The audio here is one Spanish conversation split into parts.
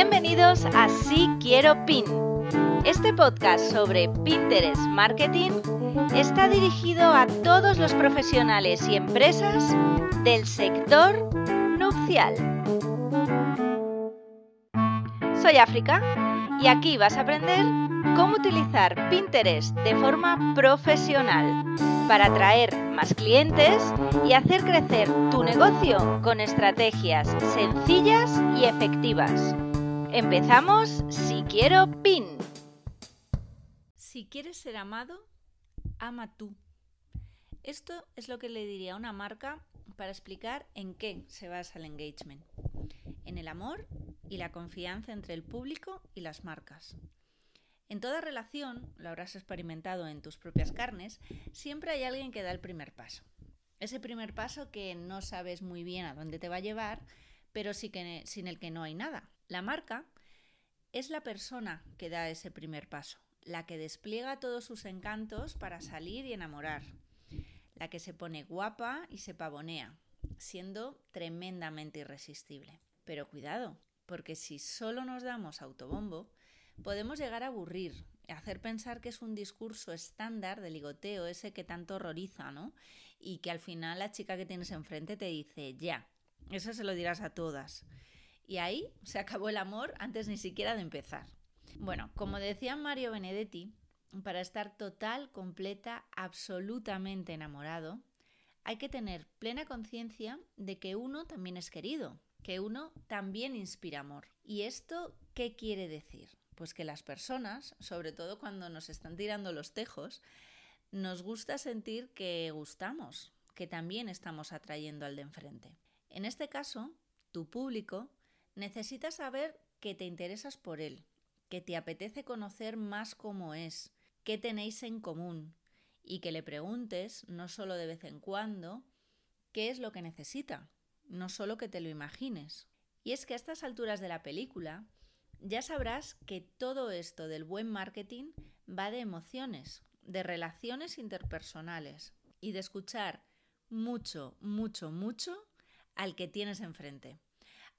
Bienvenidos a Sí Quiero Pin. Este podcast sobre Pinterest Marketing está dirigido a todos los profesionales y empresas del sector nupcial. Soy África y aquí vas a aprender cómo utilizar Pinterest de forma profesional para atraer más clientes y hacer crecer tu negocio con estrategias sencillas y efectivas. Empezamos Si quiero PIN. Si quieres ser amado, ama tú. Esto es lo que le diría a una marca para explicar en qué se basa el engagement. En el amor y la confianza entre el público y las marcas. En toda relación, lo habrás experimentado en tus propias carnes, siempre hay alguien que da el primer paso. Ese primer paso que no sabes muy bien a dónde te va a llevar, pero sí que, sin el que no hay nada. La marca es la persona que da ese primer paso, la que despliega todos sus encantos para salir y enamorar, la que se pone guapa y se pavonea, siendo tremendamente irresistible. Pero cuidado, porque si solo nos damos autobombo, podemos llegar a aburrir, hacer pensar que es un discurso estándar de ligoteo, ese que tanto horroriza, ¿no? Y que al final la chica que tienes enfrente te dice, ya, eso se lo dirás a todas. Y ahí se acabó el amor antes ni siquiera de empezar. Bueno, como decía Mario Benedetti, para estar total, completa, absolutamente enamorado, hay que tener plena conciencia de que uno también es querido, que uno también inspira amor. ¿Y esto qué quiere decir? Pues que las personas, sobre todo cuando nos están tirando los tejos, nos gusta sentir que gustamos, que también estamos atrayendo al de enfrente. En este caso, tu público necesita saber que te interesas por él, que te apetece conocer más cómo es, qué tenéis en común, y que le preguntes, no solo de vez en cuando, qué es lo que necesita, no solo que te lo imagines. Y es que a estas alturas de la película, ya sabrás que todo esto del buen marketing va de emociones, de relaciones interpersonales y de escuchar mucho, mucho, mucho al que tienes enfrente.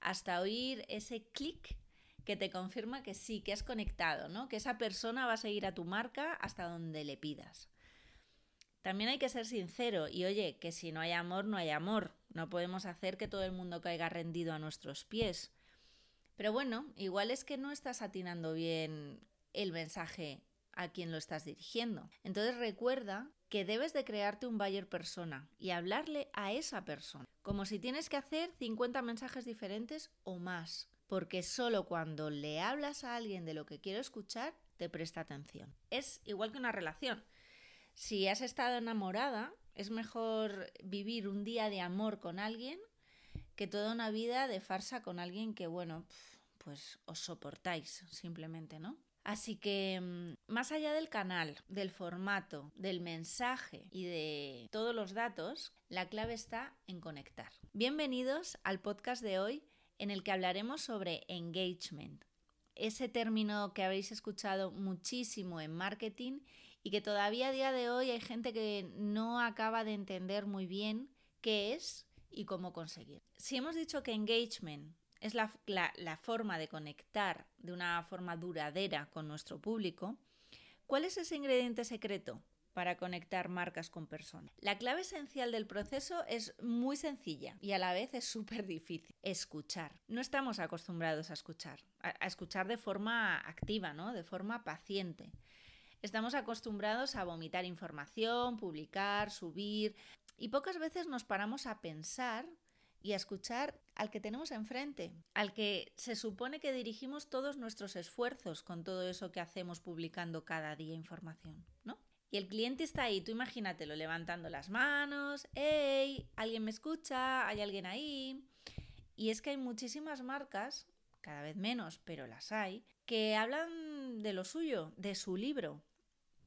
Hasta oír ese clic que te confirma que sí, que has conectado, ¿no? Que esa persona va a seguir a tu marca hasta donde le pidas. También hay que ser sincero y oye, que si no hay amor, no hay amor. No podemos hacer que todo el mundo caiga rendido a nuestros pies. Pero bueno, igual es que no estás atinando bien el mensaje a quien lo estás dirigiendo. Entonces recuerda que debes de crearte un buyer persona y hablarle a esa persona, como si tienes que hacer 50 mensajes diferentes o más, porque solo cuando le hablas a alguien de lo que quiero escuchar, te presta atención. Es igual que una relación. Si has estado enamorada, es mejor vivir un día de amor con alguien que toda una vida de farsa con alguien que, bueno, pues os soportáis simplemente, ¿no? Así que mm, más allá del canal, del formato, del mensaje y de todos los datos, la clave está en conectar. Bienvenidos al podcast de hoy en el que hablaremos sobre engagement, ese término que habéis escuchado muchísimo en marketing y que todavía a día de hoy hay gente que no acaba de entender muy bien qué es y cómo conseguir. Si hemos dicho que engagement es la, forma de conectar de una forma duradera con nuestro público, ¿cuál es ese ingrediente secreto? para conectar marcas con personas. La clave esencial del proceso es muy sencilla y a la vez es súper difícil. Escuchar. No estamos acostumbrados a escuchar, a, escuchar de forma activa, ¿no? De forma paciente. Estamos acostumbrados a vomitar información, publicar, subir y pocas veces nos paramos a pensar y a escuchar al que tenemos enfrente, al que se supone que dirigimos todos nuestros esfuerzos con todo eso que hacemos publicando cada día información, ¿no? Y el cliente está ahí, tú imagínatelo, levantando las manos, ¡hey! ¿Alguien me escucha? ¿Hay alguien ahí? Y es que hay muchísimas marcas, cada vez menos, pero las hay, que hablan de lo suyo, de su libro.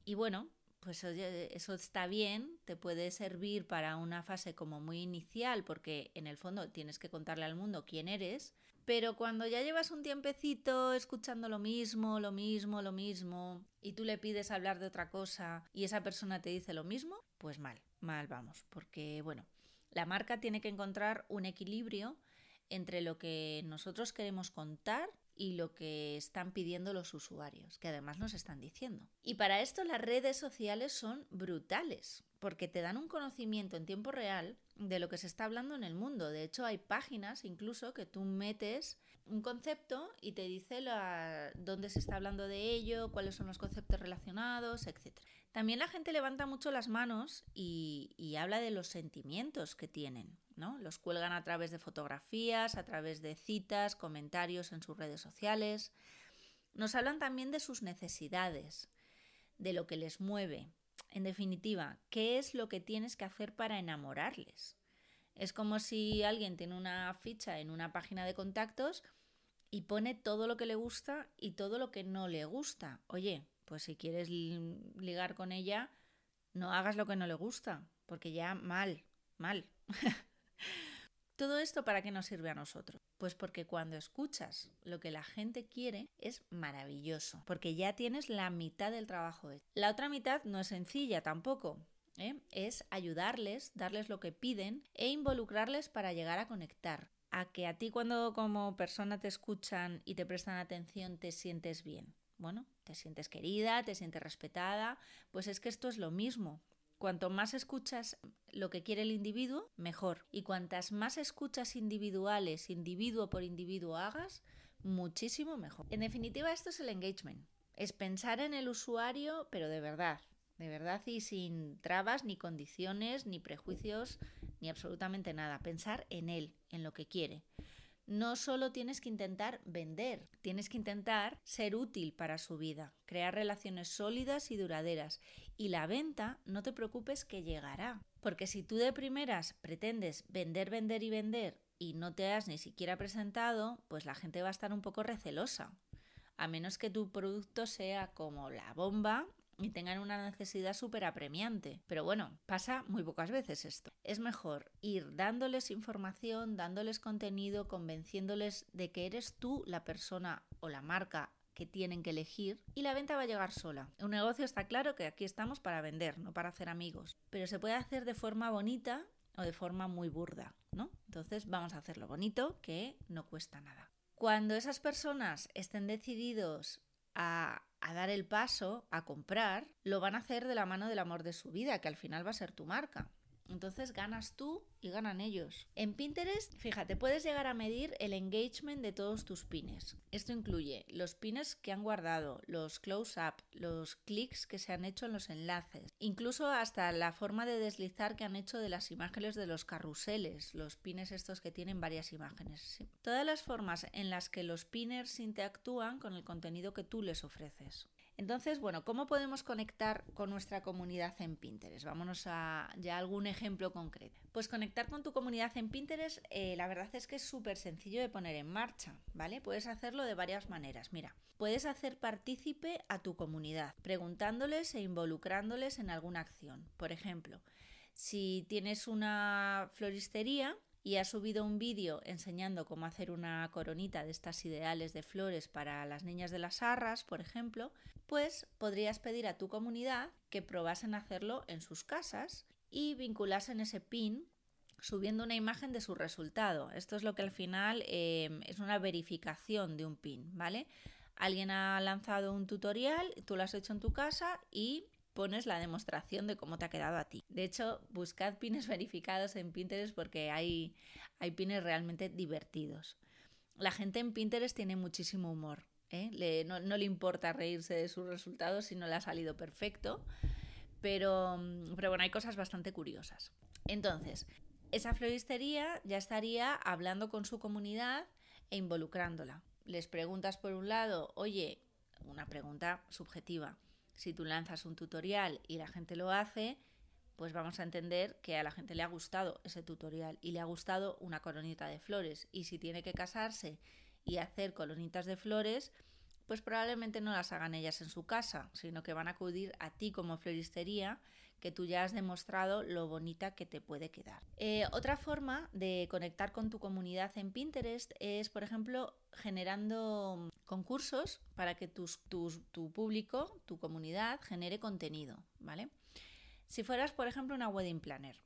Y bueno, pues eso está bien, te puede servir para una fase como muy inicial, porque en el fondo tienes que contarle al mundo quién eres, pero cuando ya llevas un tiempecito escuchando lo mismo, lo mismo, lo mismo, y tú le pides hablar de otra cosa y esa persona te dice lo mismo, pues mal, mal vamos, porque bueno, la marca tiene que encontrar un equilibrio entre lo que nosotros queremos contar y lo que están pidiendo los usuarios, que además nos están diciendo. Y para esto las redes sociales son brutales, porque te dan un conocimiento en tiempo real de lo que se está hablando en el mundo. De hecho, hay páginas incluso que tú metes un concepto y te dice dónde se está hablando de ello, cuáles son los conceptos relacionados, etc. También la gente levanta mucho las manos y, habla de los sentimientos que tienen. ¿no? Los cuelgan a través de fotografías, a través de citas, comentarios en sus redes sociales. Nos hablan también de sus necesidades, de lo que les mueve. En definitiva, ¿qué es lo que tienes que hacer para enamorarles? Es como si alguien tiene una ficha en una página de contactos y pone todo lo que le gusta y todo lo que no le gusta. Oye, pues si quieres ligar con ella, no hagas lo que no le gusta, porque ya mal, mal. Todo esto para qué nos sirve a nosotros? Pues porque cuando escuchas lo que la gente quiere es maravilloso, porque ya tienes la mitad del trabajo hecho. La otra mitad no es sencilla tampoco, ¿eh? es ayudarles, darles lo que piden e involucrarles para llegar a conectar. A que a ti cuando como persona te escuchan y te prestan atención te sientes bien. Bueno, te sientes querida, te sientes respetada, pues es que esto es lo mismo. Cuanto más escuchas lo que quiere el individuo, mejor. Y cuantas más escuchas individuales, individuo por individuo hagas, muchísimo mejor. En definitiva, esto es el engagement. Es pensar en el usuario, pero de verdad, de verdad y sin trabas, ni condiciones, ni prejuicios, ni absolutamente nada. Pensar en él, en lo que quiere. No solo tienes que intentar vender, tienes que intentar ser útil para su vida, crear relaciones sólidas y duraderas. Y la venta, no te preocupes que llegará. Porque si tú de primeras pretendes vender, vender y vender y no te has ni siquiera presentado, pues la gente va a estar un poco recelosa. A menos que tu producto sea como la bomba y tengan una necesidad súper apremiante. Pero bueno, pasa muy pocas veces esto. Es mejor ir dándoles información, dándoles contenido, convenciéndoles de que eres tú la persona o la marca que tienen que elegir y la venta va a llegar sola. Un negocio está claro que aquí estamos para vender, no para hacer amigos, pero se puede hacer de forma bonita o de forma muy burda, ¿no? Entonces vamos a hacerlo bonito que no cuesta nada. Cuando esas personas estén decididos a a dar el paso a comprar, lo van a hacer de la mano del amor de su vida, que al final va a ser tu marca. Entonces ganas tú y ganan ellos. En Pinterest, fíjate, puedes llegar a medir el engagement de todos tus pines. Esto incluye los pines que han guardado, los close-up, los clics que se han hecho en los enlaces, incluso hasta la forma de deslizar que han hecho de las imágenes de los carruseles, los pines estos que tienen varias imágenes. Todas las formas en las que los pinners interactúan con el contenido que tú les ofreces. Entonces, bueno, ¿cómo podemos conectar con nuestra comunidad en Pinterest? Vámonos a ya algún ejemplo concreto. Pues conectar con tu comunidad en Pinterest, eh, la verdad es que es súper sencillo de poner en marcha, ¿vale? Puedes hacerlo de varias maneras. Mira, puedes hacer partícipe a tu comunidad, preguntándoles e involucrándoles en alguna acción. Por ejemplo, si tienes una floristería, y ha subido un vídeo enseñando cómo hacer una coronita de estas ideales de flores para las niñas de las arras, por ejemplo, pues podrías pedir a tu comunidad que probasen hacerlo en sus casas y vinculasen ese pin subiendo una imagen de su resultado. Esto es lo que al final em, es una verificación de un pin, ¿vale? Alguien ha lanzado un tutorial, tú lo has hecho en tu casa y pones la demostración de cómo te ha quedado a ti. De hecho, buscad pines verificados en Pinterest porque hay, hay pines realmente divertidos. La gente en Pinterest tiene muchísimo humor. ¿eh? no, le importa reírse de sus resultados si no le ha salido perfecto. Pero, pero bueno, hay cosas bastante curiosas. Entonces, esa floristería ya estaría hablando con su comunidad e involucrándola. Les preguntas por un lado, oye, una pregunta subjetiva, si tú lanzas un tutorial y la gente lo hace, pues vamos a entender que a la gente le ha gustado ese tutorial y le ha gustado una coronita de flores. Y si tiene que casarse y hacer colonitas de flores, pues probablemente no las hagan ellas en su casa, sino que van a acudir a ti como floristería, que tú ya has demostrado lo bonita que te puede quedar. Eh, otra forma de conectar con tu comunidad en Pinterest es, por ejemplo, generando concursos para que tu público, tu comunidad, genere contenido, ¿vale? Si fueras, por ejemplo, una wedding planner,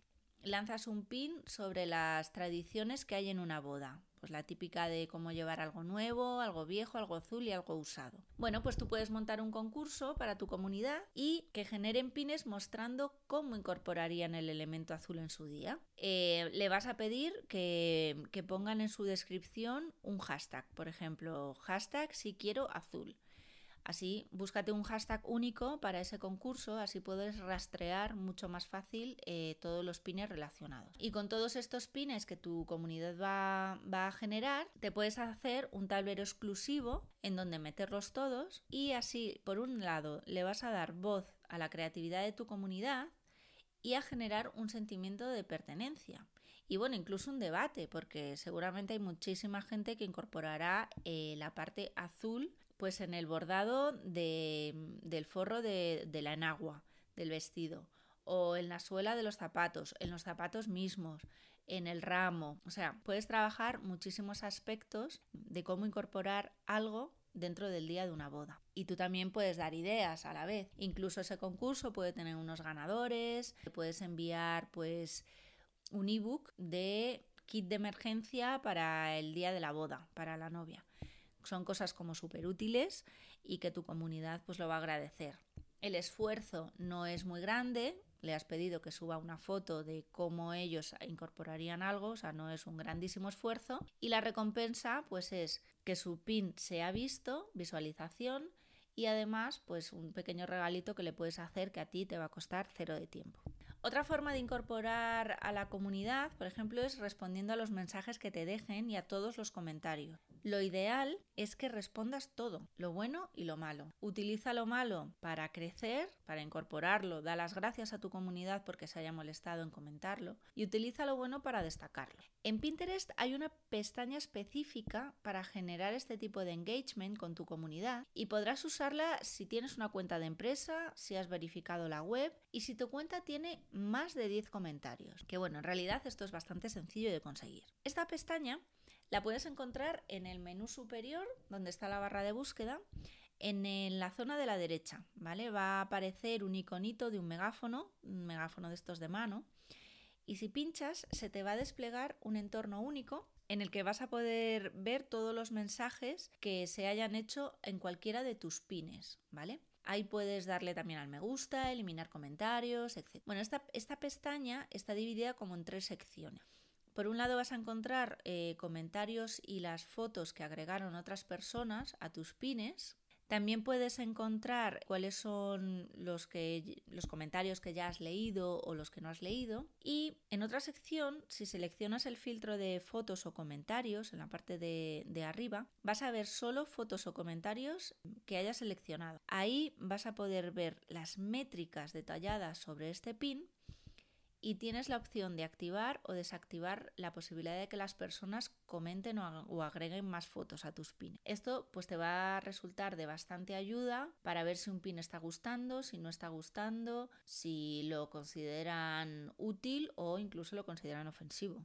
lanzas un pin sobre las tradiciones que hay en una boda. Pues la típica de cómo llevar algo nuevo, algo viejo, algo azul y algo usado. Bueno, pues tú puedes montar un concurso para tu comunidad y que generen pines mostrando cómo incorporarían el elemento azul en su día. Eh, le vas a pedir que, que pongan en su descripción un hashtag, por ejemplo, hashtag si quiero azul. Así, búscate un hashtag único para ese concurso, así puedes rastrear mucho más fácil eh, todos los pines relacionados. Y con todos estos pines que tu comunidad va, va a generar, te puedes hacer un tablero exclusivo en donde meterlos todos y así, por un lado, le vas a dar voz a la creatividad de tu comunidad y a generar un sentimiento de pertenencia. Y bueno, incluso un debate, porque seguramente hay muchísima gente que incorporará eh, la parte azul pues en el bordado del forro de, la enagua del vestido o en la suela de los zapatos, en los zapatos mismos, en el ramo. O sea, puedes trabajar muchísimos aspectos de cómo incorporar algo dentro del día de una boda. Y tú también puedes dar ideas a la vez. Incluso ese concurso puede tener unos ganadores, puedes enviar pues un ebook de kit de emergencia para el día de la boda, para la novia son cosas como súper útiles y que tu comunidad pues lo va a agradecer. El esfuerzo no es muy grande, le has pedido que suba una foto de cómo ellos incorporarían algo, o sea, no es un grandísimo esfuerzo. Y la recompensa, pues es que su pin sea visto, visualización y además, pues un pequeño regalito que le puedes hacer que a ti te va a costar cero de tiempo. Otra forma de incorporar a la comunidad, por ejemplo, es respondiendo a los mensajes que te dejen y a todos los comentarios. Lo ideal es que respondas todo, lo bueno y lo malo. Utiliza lo malo para crecer, para incorporarlo, da las gracias a tu comunidad porque se haya molestado en comentarlo y utiliza lo bueno para destacarlo. En Pinterest hay una pestaña específica para generar este tipo de engagement con tu comunidad y podrás usarla si tienes una cuenta de empresa, si has verificado la web y si tu cuenta tiene más de 10 comentarios. Que bueno, en realidad esto es bastante sencillo de conseguir. Esta pestaña la puedes encontrar en el menú superior, donde está la barra de búsqueda, en la zona de la derecha, ¿vale? Va a aparecer un iconito de un megáfono, un megáfono de estos de mano, y si pinchas se te va a desplegar un entorno único en el que vas a poder ver todos los mensajes que se hayan hecho en cualquiera de tus pines, ¿vale? Ahí puedes darle también al me gusta, eliminar comentarios, etc. Bueno, esta, esta pestaña está dividida como en tres secciones. Por un lado vas a encontrar eh, comentarios y las fotos que agregaron otras personas a tus pines. También puedes encontrar cuáles son los, que, los comentarios que ya has leído o los que no has leído. Y en otra sección, si seleccionas el filtro de fotos o comentarios en la parte de, de arriba, vas a ver solo fotos o comentarios que hayas seleccionado. Ahí vas a poder ver las métricas detalladas sobre este pin y tienes la opción de activar o desactivar la posibilidad de que las personas comenten o, agreguen más fotos a tus pines. Esto pues te va a resultar de bastante ayuda para ver si un pin está gustando, si no está gustando, si lo consideran útil o incluso lo consideran ofensivo.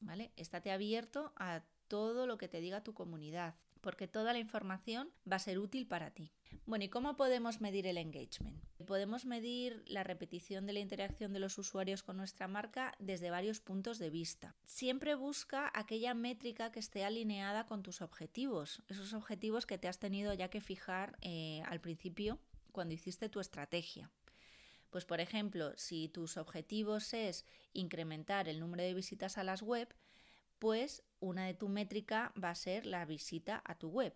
¿Vale? Estate abierto a todo lo que te diga tu comunidad, porque toda la información va a ser útil para ti. Bueno, ¿y cómo podemos medir el engagement? Podemos medir la repetición de la interacción de los usuarios con nuestra marca desde varios puntos de vista. Siempre busca aquella métrica que esté alineada con tus objetivos, esos objetivos que te has tenido ya que fijar eh, al principio cuando hiciste tu estrategia. Pues por ejemplo, si tus objetivos es incrementar el número de visitas a las web, pues una de tu métrica va a ser la visita a tu web.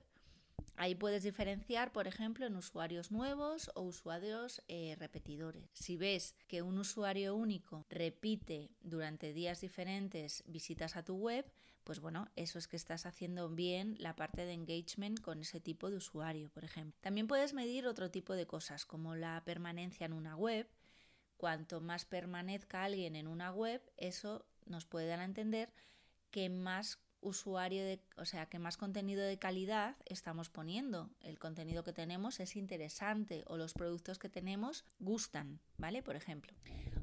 Ahí puedes diferenciar, por ejemplo, en usuarios nuevos o usuarios eh, repetidores. Si ves que un usuario único repite durante días diferentes visitas a tu web, pues bueno, eso es que estás haciendo bien la parte de engagement con ese tipo de usuario, por ejemplo. También puedes medir otro tipo de cosas, como la permanencia en una web. Cuanto más permanezca alguien en una web, eso nos puede dar a entender que más usuario de, o sea, qué más contenido de calidad estamos poniendo. El contenido que tenemos es interesante o los productos que tenemos gustan, ¿vale? Por ejemplo.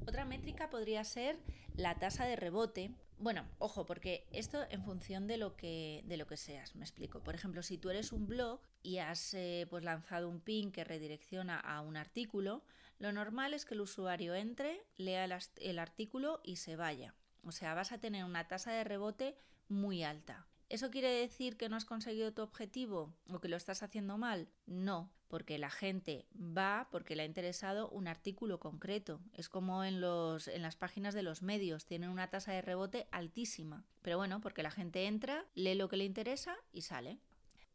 Otra métrica podría ser la tasa de rebote. Bueno, ojo, porque esto en función de lo que, de lo que seas, me explico. Por ejemplo, si tú eres un blog y has eh, pues lanzado un pin que redirecciona a un artículo, lo normal es que el usuario entre, lea el artículo y se vaya. O sea, vas a tener una tasa de rebote muy alta. ¿Eso quiere decir que no has conseguido tu objetivo o que lo estás haciendo mal? No, porque la gente va porque le ha interesado un artículo concreto. Es como en, los, en las páginas de los medios, tienen una tasa de rebote altísima. Pero bueno, porque la gente entra, lee lo que le interesa y sale.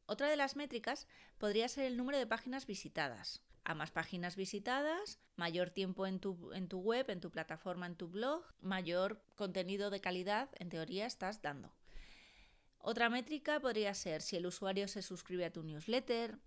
Otra de las métricas podría ser el número de páginas visitadas. A más páginas visitadas, mayor tiempo en tu, en tu web, en tu plataforma, en tu blog, mayor contenido de calidad, en teoría, estás dando. Otra métrica podría ser si el usuario se suscribe a tu newsletter,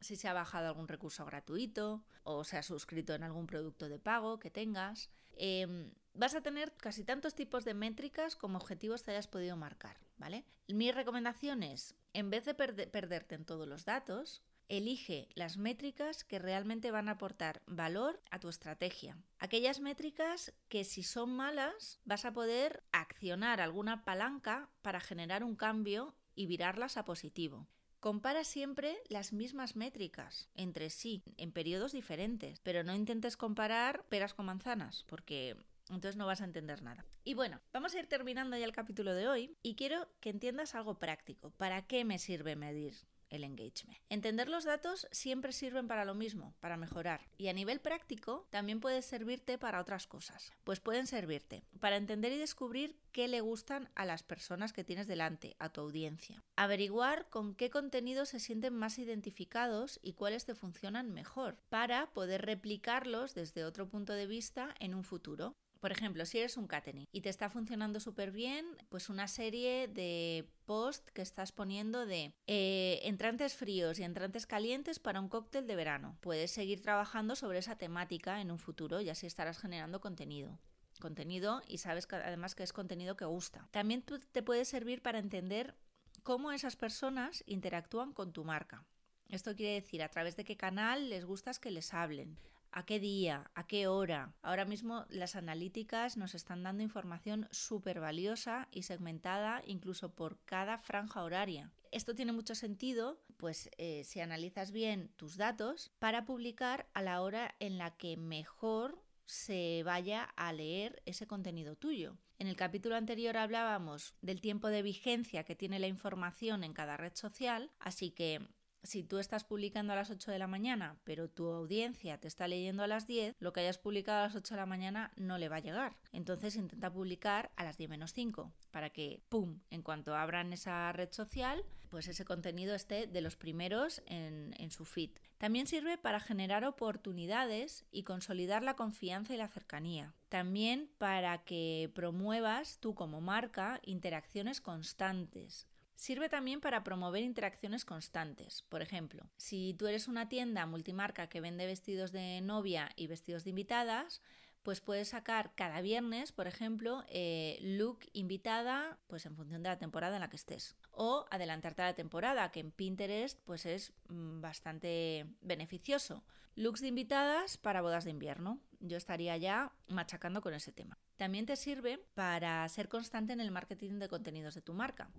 si se ha bajado algún recurso gratuito o se ha suscrito en algún producto de pago que tengas. Em, vas a tener casi tantos tipos de métricas como objetivos te hayas podido marcar, ¿vale? Mi recomendación es, en vez de perderte en todos los datos, elige las métricas que realmente van a aportar valor a tu estrategia. Aquellas métricas que si son malas vas a poder accionar alguna palanca para generar un cambio y virarlas a positivo. Compara siempre las mismas métricas entre sí, en periodos diferentes, pero no intentes comparar peras con manzanas, porque entonces no vas a entender nada. Y bueno, vamos a ir terminando ya el capítulo de hoy y quiero que entiendas algo práctico. ¿Para qué me sirve medir? El engagement. Entender los datos siempre sirven para lo mismo, para mejorar. Y a nivel práctico también puede servirte para otras cosas. Pues pueden servirte para entender y descubrir qué le gustan a las personas que tienes delante, a tu audiencia. Averiguar con qué contenidos se sienten más identificados y cuáles te funcionan mejor, para poder replicarlos desde otro punto de vista en un futuro. Por ejemplo, si eres un catering y te está funcionando súper bien, pues una serie de post que estás poniendo de eh, entrantes fríos y entrantes calientes para un cóctel de verano. Puedes seguir trabajando sobre esa temática en un futuro y así estarás generando contenido contenido y sabes que además que es contenido que gusta. También te puede servir para entender cómo esas personas interactúan con tu marca. Esto quiere decir a través de qué canal les gustas que les hablen, a qué día, a qué hora. Ahora mismo las analíticas nos están dando información súper valiosa y segmentada incluso por cada franja horaria. Esto tiene mucho sentido, pues eh, si analizas bien tus datos, para publicar a la hora en la que mejor se vaya a leer ese contenido tuyo. En el capítulo anterior hablábamos del tiempo de vigencia que tiene la información en cada red social, así que si tú estás publicando a las 8 de la mañana, pero tu audiencia te está leyendo a las 10, lo que hayas publicado a las 8 de la mañana no le va a llegar. Entonces intenta publicar a las 10 menos 5 para que, ¡pum!, en cuanto abran esa red social, pues ese contenido esté de los primeros en, en su feed. También sirve para generar oportunidades y consolidar la confianza y la cercanía. También para que promuevas tú como marca interacciones constantes Sirve también para promover interacciones constantes. Por ejemplo, si tú eres una tienda multimarca que vende vestidos de novia y vestidos de invitadas, pues puedes sacar cada viernes, por ejemplo, eh, look invitada, pues en función de la temporada en la que estés. O adelantarte a la temporada, que en Pinterest pues es mm, bastante beneficioso. Looks de invitadas para bodas de invierno. Yo estaría ya machacando con ese tema. También te sirve para ser constante en el marketing de contenidos de tu marca.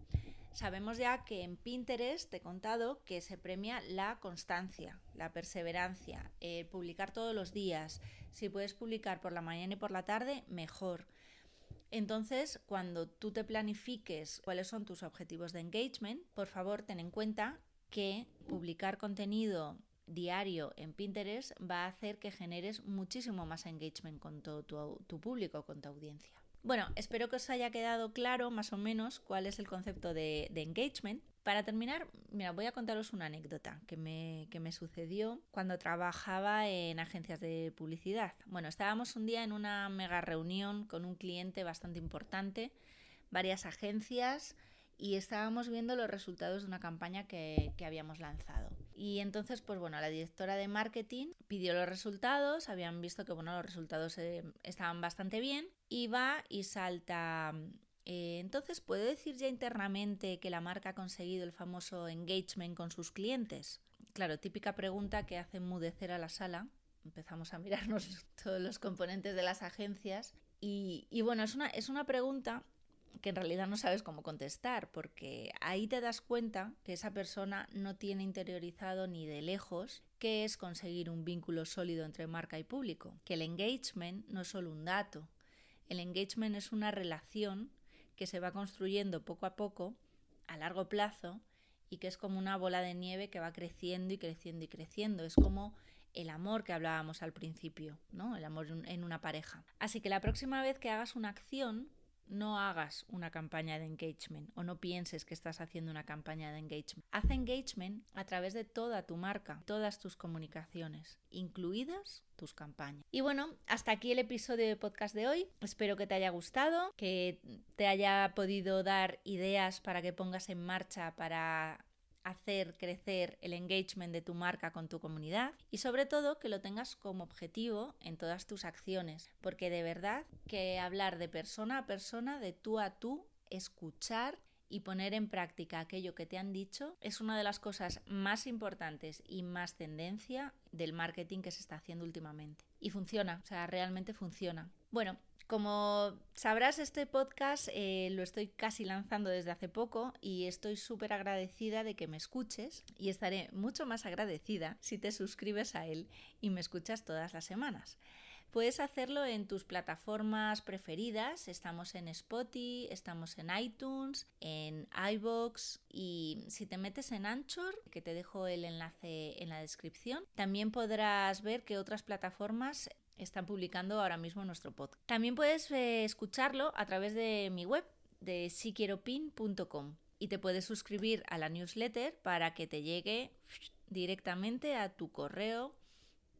Sabemos ya que en Pinterest te he contado que se premia la constancia, la perseverancia, el publicar todos los días. Si puedes publicar por la mañana y por la tarde, mejor. Entonces, cuando tú te planifiques cuáles son tus objetivos de engagement, por favor ten en cuenta que publicar contenido diario en Pinterest va a hacer que generes muchísimo más engagement con todo tu público, con tu audiencia. Bueno, espero que os haya quedado claro más o menos cuál es el concepto de, engagement. Para terminar, mira, voy a contaros una anécdota que me, que me sucedió cuando trabajaba en agencias de publicidad. Bueno, estábamos un día en una mega reunión con un cliente bastante importante, varias agencias, y estábamos viendo los resultados de una campaña que, que, habíamos lanzado. Y entonces, pues bueno, la directora de marketing pidió los resultados, habían visto que bueno, los resultados eh, estaban bastante bien, y va y salta Eh, entonces, ¿puedo decir ya internamente que la marca ha conseguido el famoso engagement con sus clientes? Claro, típica pregunta que hace mudecer a la sala. Empezamos a mirarnos todos los componentes de las agencias. Y, bueno, es una, es una pregunta que en realidad no sabes cómo contestar, porque ahí te das cuenta que esa persona no tiene interiorizado ni de lejos qué es conseguir un vínculo sólido entre marca y público, que el engagement no es solo un dato, el engagement es una relación que se va construyendo poco a poco, a largo plazo, y que es como una bola de nieve que va creciendo y creciendo y creciendo. Es como el amor que hablábamos al principio, ¿no? El amor en una pareja. Así que la próxima vez que hagas una acción, no hagas una campaña de engagement o no pienses que estás haciendo una campaña de engagement. Haz engagement a través de toda tu marca, todas tus comunicaciones, incluidas tus campañas. Y bueno, hasta aquí el episodio de podcast de hoy. Espero que te haya gustado, que te haya podido dar ideas para que pongas en marcha para hacer crecer el engagement de tu marca con tu comunidad y sobre todo que lo tengas como objetivo en todas tus acciones, porque de verdad que hablar de persona a persona, de tú a tú, escuchar y poner en práctica aquello que te han dicho es una de las cosas más importantes y más tendencia del marketing que se está haciendo últimamente. Y funciona, o sea, realmente funciona. Bueno, como sabrás, este podcast eh, lo estoy casi lanzando desde hace poco y estoy súper agradecida de que me escuches y estaré mucho más agradecida si te suscribes a él y me escuchas todas las semanas. Puedes hacerlo en tus plataformas preferidas. Estamos en Spotify, estamos en iTunes, en iBox y si te metes en Anchor, que te dejo el enlace en la descripción, también podrás ver que otras plataformas están publicando ahora mismo nuestro podcast. También puedes eh, escucharlo a través de mi web de siquieropin.com y te puedes suscribir a la newsletter para que te llegue directamente a tu correo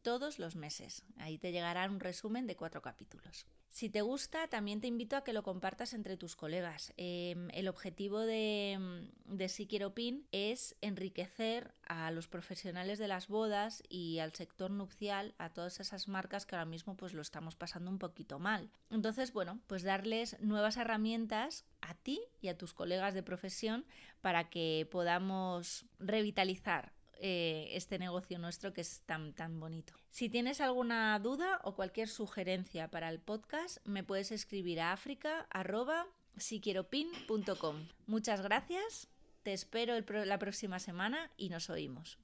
todos los meses. Ahí te llegará un resumen de cuatro capítulos. Si te gusta, también te invito a que lo compartas entre tus colegas. Em, el objetivo de, de Quiero Pin es enriquecer a los profesionales de las bodas y al sector nupcial, a todas esas marcas que ahora mismo pues lo estamos pasando un poquito mal. Entonces, bueno, pues darles nuevas herramientas a ti y a tus colegas de profesión para que podamos revitalizar eh, este negocio nuestro que es tan, tan bonito. Si tienes alguna duda o cualquier sugerencia para el podcast, me puedes escribir a africa.siquieropin.com. Muchas gracias, te espero la próxima semana y nos oímos.